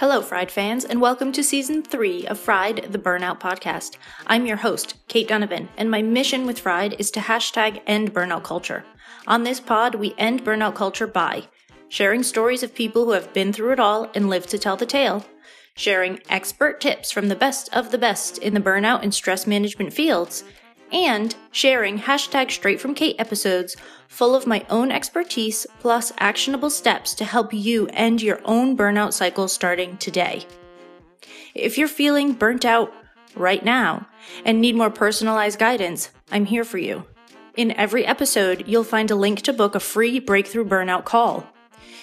Hello, Fried fans, and welcome to season three of Fried, the Burnout Podcast. I'm your host, Cait Donovan, and my mission with Fried is to hashtag end burnout culture. On this pod, we end burnout culture by sharing stories of people who have been through it all and lived to tell the tale, sharing expert tips from the best of the best in the burnout and stress management fields, and sharing hashtag straight from Cait episodes full of my own expertise plus actionable steps to help you end your own burnout cycle starting today. If you're feeling burnt out right now and need more personalized guidance, I'm here for you. In every episode, you'll find a link to book a free breakthrough burnout call.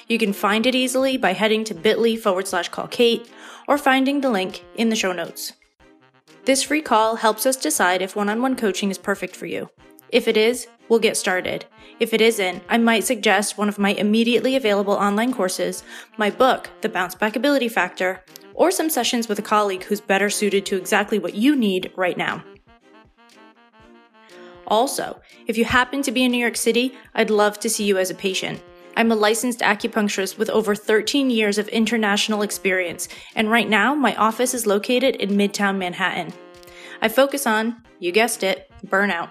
You can find it easily by heading to bit.ly forward slash call Cait or finding the link in the show notes. This free call helps us decide if one on one coaching is perfect for you. If it is, we'll get started. If it isn't, I might suggest one of my immediately available online courses, my book, The Bounce Back Ability Factor, or some sessions with a colleague who's better suited to exactly what you need right now. Also, if you happen to be in New York City, I'd love to see you as a patient. I'm a licensed acupuncturist with over 13 years of international experience, and right now my office is located in Midtown Manhattan. I focus on, you guessed it, burnout.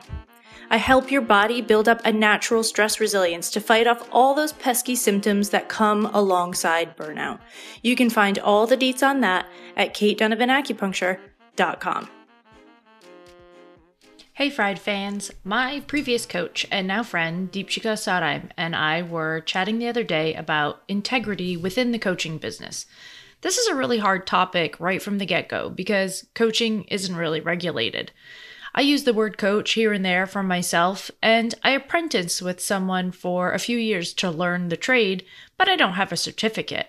I help your body build up a natural stress resilience to fight off all those pesky symptoms that come alongside burnout. You can find all the deets on that at caitdonovanacupuncture.com. Hey, Fried fans! My previous coach and now friend, Deepshika Saraim, and I were chatting the other day about integrity within the coaching business. This is a really hard topic right from the get go because coaching isn't really regulated. I use the word coach here and there for myself, and I apprentice with someone for a few years to learn the trade, but I don't have a certificate.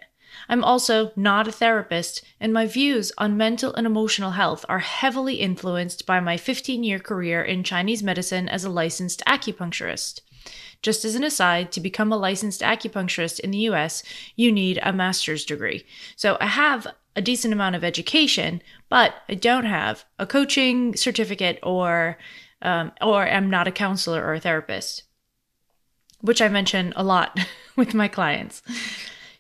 I'm also not a therapist, and my views on mental and emotional health are heavily influenced by my 15 year career in Chinese medicine as a licensed acupuncturist. Just as an aside, to become a licensed acupuncturist in the US, you need a master's degree. So I have a decent amount of education, but I don't have a coaching certificate or um, or am not a counselor or a therapist, which I mention a lot with my clients.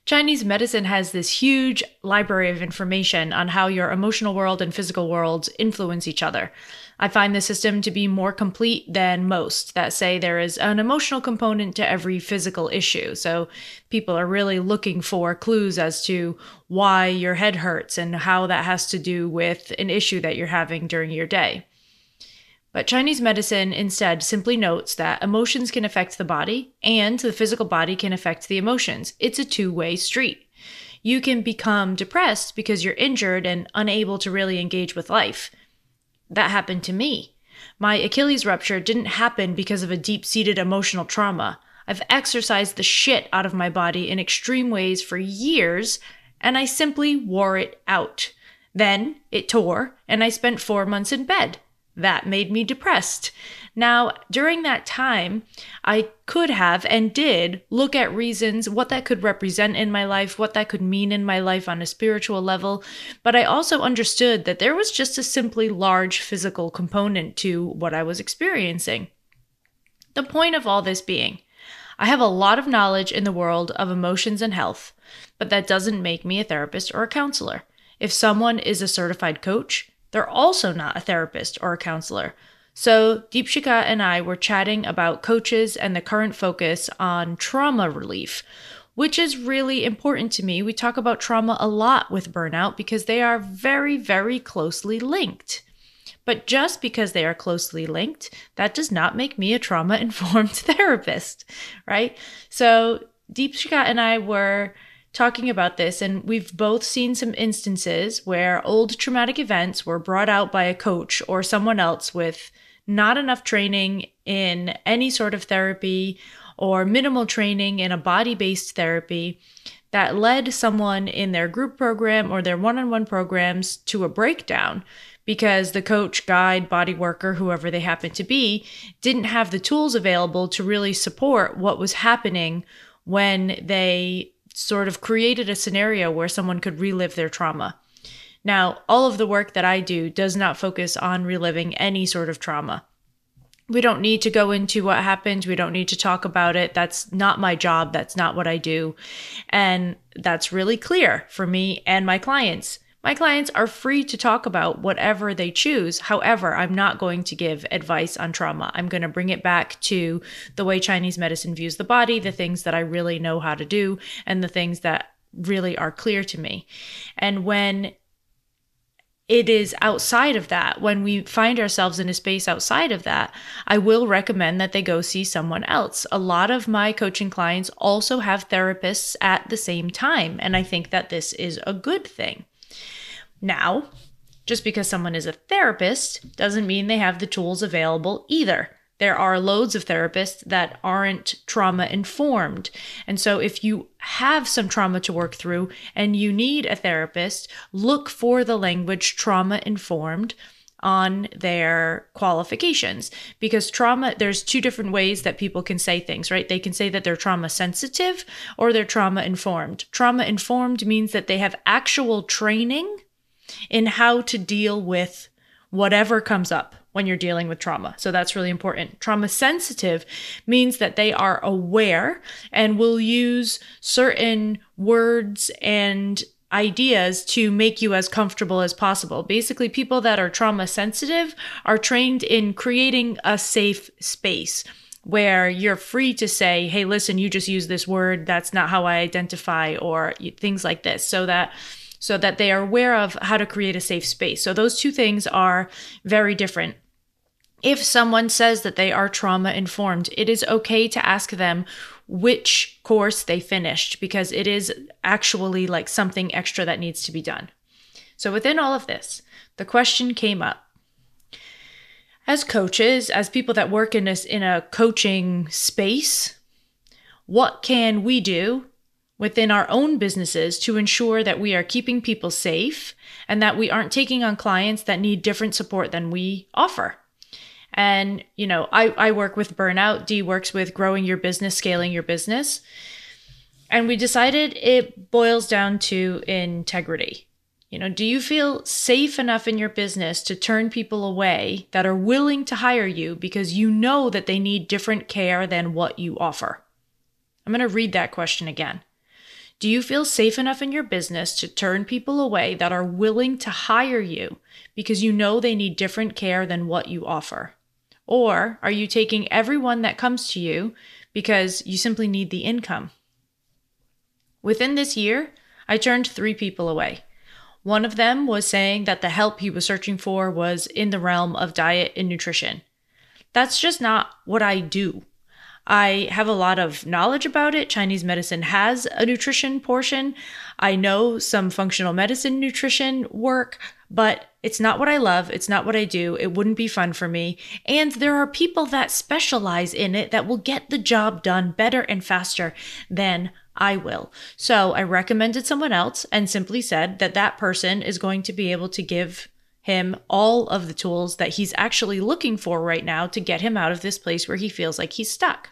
Chinese medicine has this huge library of information on how your emotional world and physical world influence each other. I find the system to be more complete than most that say there is an emotional component to every physical issue. So people are really looking for clues as to why your head hurts and how that has to do with an issue that you're having during your day. But Chinese medicine instead simply notes that emotions can affect the body and the physical body can affect the emotions. It's a two way street. You can become depressed because you're injured and unable to really engage with life. That happened to me. My Achilles rupture didn't happen because of a deep seated emotional trauma. I've exercised the shit out of my body in extreme ways for years, and I simply wore it out. Then it tore, and I spent four months in bed that made me depressed. Now, during that time, I could have and did look at reasons, what that could represent in my life, what that could mean in my life on a spiritual level, but I also understood that there was just a simply large physical component to what I was experiencing. The point of all this being, I have a lot of knowledge in the world of emotions and health, but that doesn't make me a therapist or a counselor. If someone is a certified coach, they're also not a therapist or a counselor. So, Deepshika and I were chatting about coaches and the current focus on trauma relief, which is really important to me. We talk about trauma a lot with burnout because they are very, very closely linked. But just because they are closely linked, that does not make me a trauma informed therapist, right? So, Deepshika and I were talking about this, and we've both seen some instances where old traumatic events were brought out by a coach or someone else with not enough training in any sort of therapy or minimal training in a body based therapy that led someone in their group program or their one on one programs to a breakdown because the coach, guide, body worker, whoever they happen to be, didn't have the tools available to really support what was happening when they sort of created a scenario where someone could relive their trauma. Now, all of the work that I do does not focus on reliving any sort of trauma. we don't need to go into what happened. We don't need to talk about it. That's not my job. That's not what I do. And that's really clear for me and my clients. My clients are free to talk about whatever they choose. However, I'm not going to give advice on trauma. I'm going to bring it back to the way Chinese medicine views the body, the things that I really know how to do, and the things that really are clear to me. And when it is outside of that, when we find ourselves in a space outside of that, I will recommend that they go see someone else. A lot of my coaching clients also have therapists at the same time, and I think that this is a good thing. Now, just because someone is a therapist doesn't mean they have the tools available either. There are loads of therapists that aren't trauma informed. And so, if you have some trauma to work through and you need a therapist, look for the language trauma informed on their qualifications. Because trauma there's two different ways that people can say things right? They can say that they're trauma sensitive or they're trauma informed trauma informed means that they have actual training in how to deal with whatever comes up when you're dealing with trauma. So that's really important. Trauma sensitive means that they are aware and will use certain words and ideas to make you as comfortable as possible. Basically, people that are trauma sensitive are trained in creating a safe space where you're free to say, hey, listen, you just use this word. That's not how I identify, or things like this. So that so that they are aware of how to create a safe space. So those two things are very different if someone says that they are trauma informed, it is okay to ask them which course they finished because it is actually like something extra that needs to be done. So, within all of this, the question came up as coaches, as people that work in this in a coaching space, what can we do within our own businesses to ensure that we are keeping people safe and that we aren't taking on clients that need different support than we offer? And, you know, I, I work with burnout, Dee works with growing your business, scaling your business. And we decided it boils down to integrity. You know, do you feel safe enough in your business to turn people away that are willing to hire you because you know that they need different care than what you offer? I'm going to read that question again. Do you feel safe enough in your business to turn people away that are willing to hire you because you know they need different care than what you offer? Or are you taking everyone that comes to you because you simply need the income? Within this year, I turned three people away. One of them was saying that the help he was searching for was in the realm of diet and nutrition. That's just not what I do. I have a lot of knowledge about it. Chinese medicine has a nutrition portion. I know some functional medicine nutrition work, but it's not what I love. It's not what I do. It wouldn't be fun for me. And there are people that specialize in it that will get the job done better and faster than I will. So I recommended someone else and simply said that that person is going to be able to give him all of the tools that he's actually looking for right now to get him out of this place where he feels like he's stuck.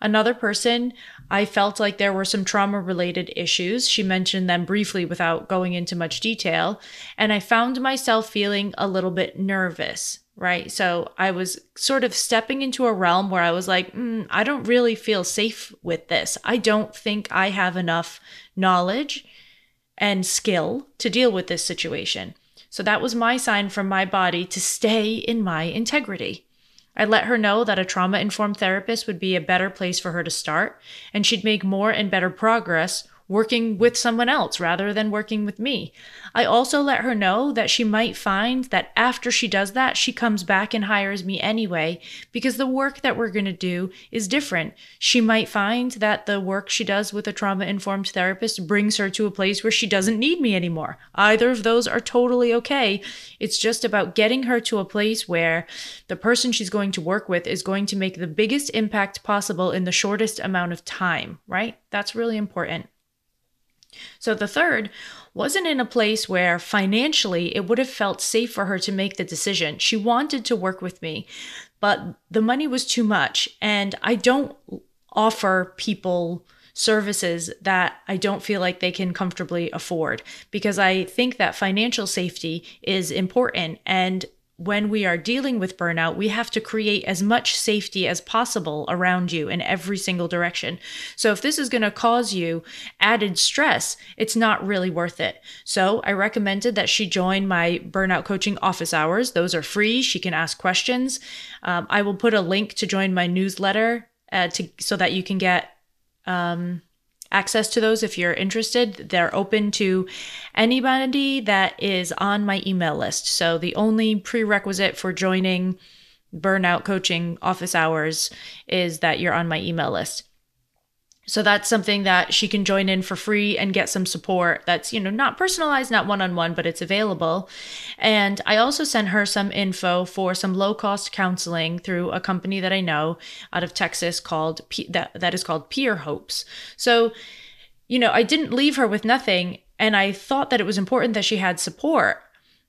Another person, I felt like there were some trauma related issues. She mentioned them briefly without going into much detail. And I found myself feeling a little bit nervous, right? So I was sort of stepping into a realm where I was like, mm, I don't really feel safe with this. I don't think I have enough knowledge and skill to deal with this situation. So that was my sign from my body to stay in my integrity. I let her know that a trauma informed therapist would be a better place for her to start, and she'd make more and better progress working with someone else rather than working with me. I also let her know that she might find that after she does that, she comes back and hires me anyway because the work that we're going to do is different. She might find that the work she does with a trauma informed therapist brings her to a place where she doesn't need me anymore. Either of those are totally okay. It's just about getting her to a place where the person she's going to work with is going to make the biggest impact possible in the shortest amount of time, right? That's really important. So the third wasn't in a place where financially it would have felt safe for her to make the decision. She wanted to work with me, but the money was too much. And I don't offer people services that I don't feel like they can comfortably afford because I think that financial safety is important. And when we are dealing with burnout, we have to create as much safety as possible around you in every single direction. So, if this is going to cause you added stress, it's not really worth it. So, I recommended that she join my burnout coaching office hours. Those are free. She can ask questions. Um, I will put a link to join my newsletter uh, to so that you can get um, access to those if you're interested. They're open to anybody that is on my email list. So the only prerequisite for joining burnout coaching office hours is that you're on my email list. So that's something that she can join in for free and get some support that's, you know, not personalized, not one on one, but it's available. And I also sent her some info for some low cost counseling through a company that I know out of Texas called, that, that is called Peer Hopes. So, you know, I didn't leave her with nothing. And I thought that it was important that she had support.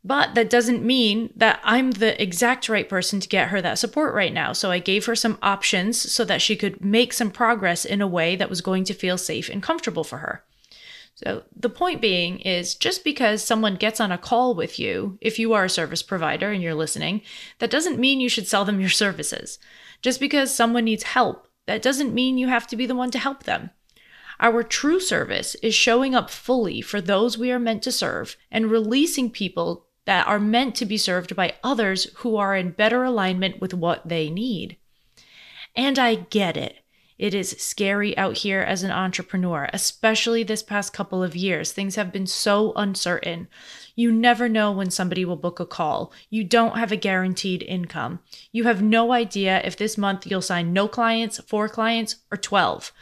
But that doesn't mean that I'm the exact right person to get her that support right now. So I gave her some options so that she could make some progress in a way that was going to feel safe and comfortable for her. So the point being is just because someone gets on a call with you, if you are a service provider and you're listening, that doesn't mean you should sell them your services. Just because someone needs help, that doesn't mean you have to be the one to help them. Our true service is showing up fully for those we are meant to serve and releasing people that are meant to be served by others who are in better alignment with what they need. And I get it. It is scary out here as an entrepreneur, especially this past couple of years. Things have been so uncertain. You never know when somebody will book a call. You don't have a guaranteed income. You have no idea if this month you'll sign no clients, four clients, or 12.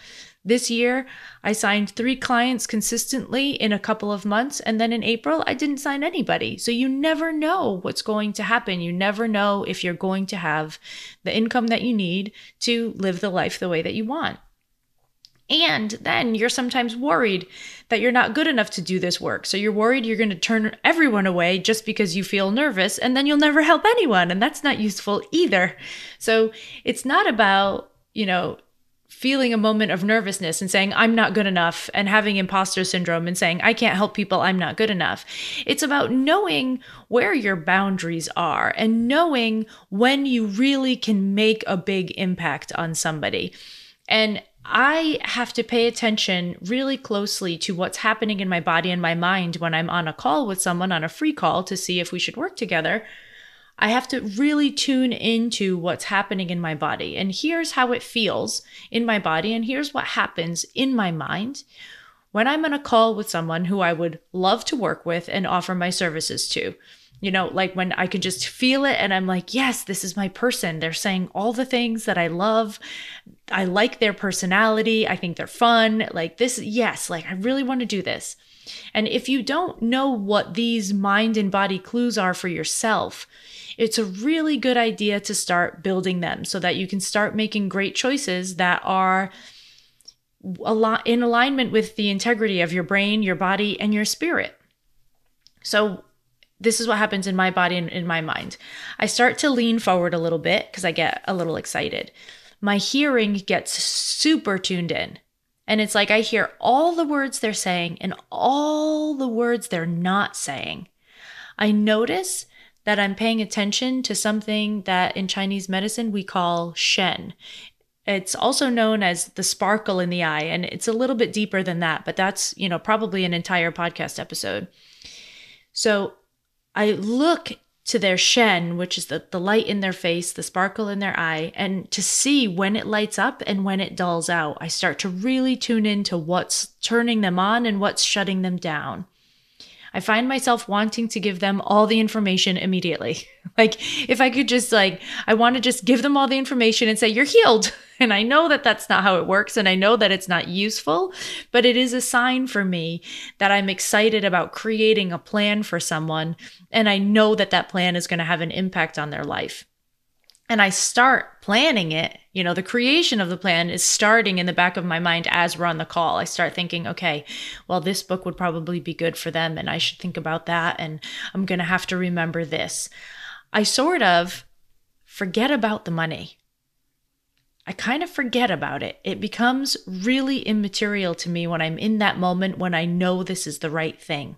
This year, I signed three clients consistently in a couple of months, and then in April, I didn't sign anybody. So you never know what's going to happen. You never know if you're going to have the income that you need to live the life the way that you want. And then you're sometimes worried that you're not good enough to do this work. So you're worried you're going to turn everyone away just because you feel nervous, and then you'll never help anyone. And that's not useful either. So it's not about, you know, feeling a moment of nervousness and saying, I'm not good enough, and having imposter syndrome and saying, I can't help people, I'm not good enough. It's about knowing where your boundaries are and knowing when you really can make a big impact on somebody. And I have to pay attention really closely to what's happening in my body and my mind when I'm on a call with someone on a free call to see if we should work together I have to really tune into what's happening in my body. And here's how it feels in my body. And here's what happens in my mind when I'm on a call with someone who I would love to work with and offer my services to. You know, like when I can just feel it and I'm like, yes, this is my person. They're saying all the things that I love. I like their personality. I think they're fun. Like this, yes, like I really want to do this. And if you don't know what these mind and body clues are for yourself, it's a really good idea to start building them so that you can start making great choices that are in alignment with the integrity of your brain, your body, and your spirit. So, this is what happens in my body and in my mind. I start to lean forward a little bit because I get a little excited. My hearing gets super tuned in. And it's like I hear all the words they're saying and all the words they're not saying. I notice that I'm paying attention to something that in Chinese medicine we call shen. It's also known as the sparkle in the eye, and it's a little bit deeper than that, but that's, you know, probably an entire podcast episode. So I look to their shen, which is the, the light in their face, the sparkle in their eye, and to see when it lights up and when it dulls out. I start to really tune into what's turning them on and what's shutting them down. I find myself wanting to give them all the information immediately. like if I could just like I want to just give them all the information and say you're healed. And I know that that's not how it works and I know that it's not useful, but it is a sign for me that I'm excited about creating a plan for someone and I know that that plan is going to have an impact on their life and I start planning it, you know, the creation of the plan is starting in the back of my mind as we're on the call. I start thinking, okay, well, this book would probably be good for them, and I should think about that, and I'm going to have to remember this. I sort of forget about the money. I kind of forget about it. It becomes really immaterial to me when I'm in that moment when I know this is the right thing.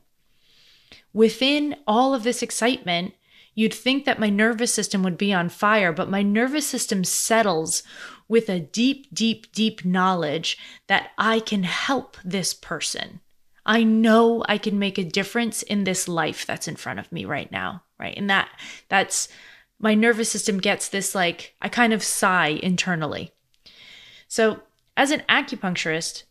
Within all of this excitement, You'd think that my nervous system would be on fire, but my nervous system settles with a deep, deep, deep knowledge that I can help this person. I know I can make a difference in this life that's in front of me right now, right? And that that's my nervous system gets this like I kind of sigh internally. So, as an acupuncturist,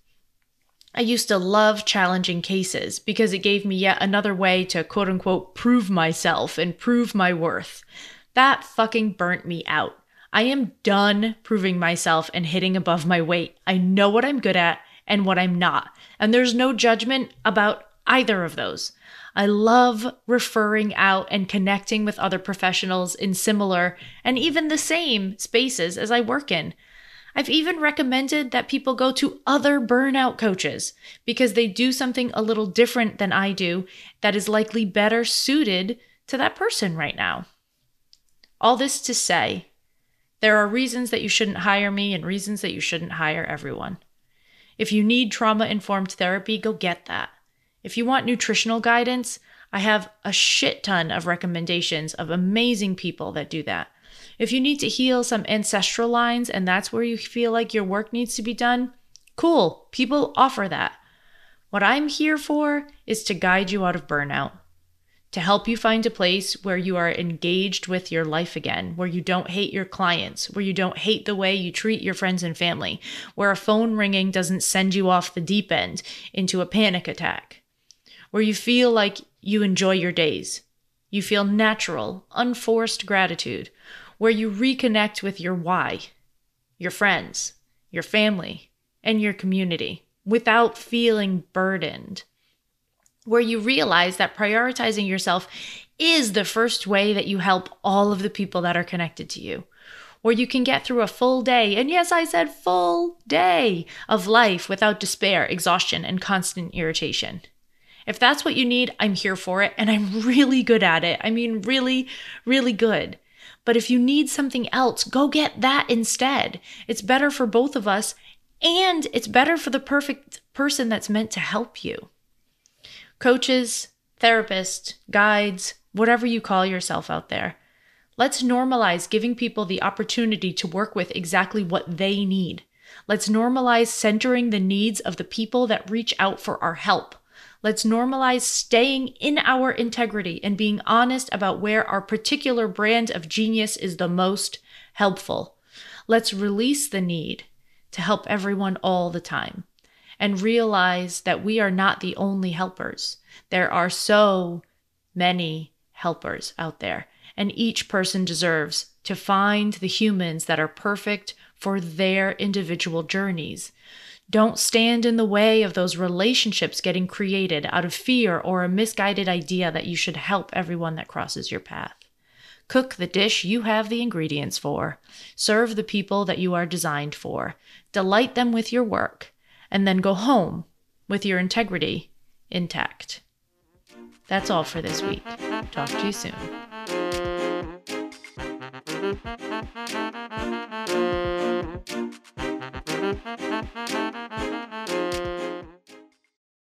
I used to love challenging cases because it gave me yet another way to quote unquote prove myself and prove my worth. That fucking burnt me out. I am done proving myself and hitting above my weight. I know what I'm good at and what I'm not. And there's no judgment about either of those. I love referring out and connecting with other professionals in similar and even the same spaces as I work in. I've even recommended that people go to other burnout coaches because they do something a little different than I do that is likely better suited to that person right now. All this to say, there are reasons that you shouldn't hire me and reasons that you shouldn't hire everyone. If you need trauma informed therapy, go get that. If you want nutritional guidance, I have a shit ton of recommendations of amazing people that do that. If you need to heal some ancestral lines and that's where you feel like your work needs to be done, cool, people offer that. What I'm here for is to guide you out of burnout, to help you find a place where you are engaged with your life again, where you don't hate your clients, where you don't hate the way you treat your friends and family, where a phone ringing doesn't send you off the deep end into a panic attack, where you feel like you enjoy your days. You feel natural, unforced gratitude, where you reconnect with your why, your friends, your family, and your community without feeling burdened. Where you realize that prioritizing yourself is the first way that you help all of the people that are connected to you. Where you can get through a full day, and yes, I said full day of life without despair, exhaustion, and constant irritation. If that's what you need, I'm here for it, and I'm really good at it. I mean, really, really good. But if you need something else, go get that instead. It's better for both of us and it's better for the perfect person that's meant to help you. Coaches, therapists, guides, whatever you call yourself out there, let's normalize giving people the opportunity to work with exactly what they need. Let's normalize centering the needs of the people that reach out for our help Let's normalize staying in our integrity and being honest about where our particular brand of genius is the most helpful. Let's release the need to help everyone all the time and realize that we are not the only helpers. There are so many helpers out there, and each person deserves to find the humans that are perfect for their individual journeys. Don't stand in the way of those relationships getting created out of fear or a misguided idea that you should help everyone that crosses your path. Cook the dish you have the ingredients for. Serve the people that you are designed for. Delight them with your work. And then go home with your integrity intact. That's all for this week. Talk to you soon. Thank you.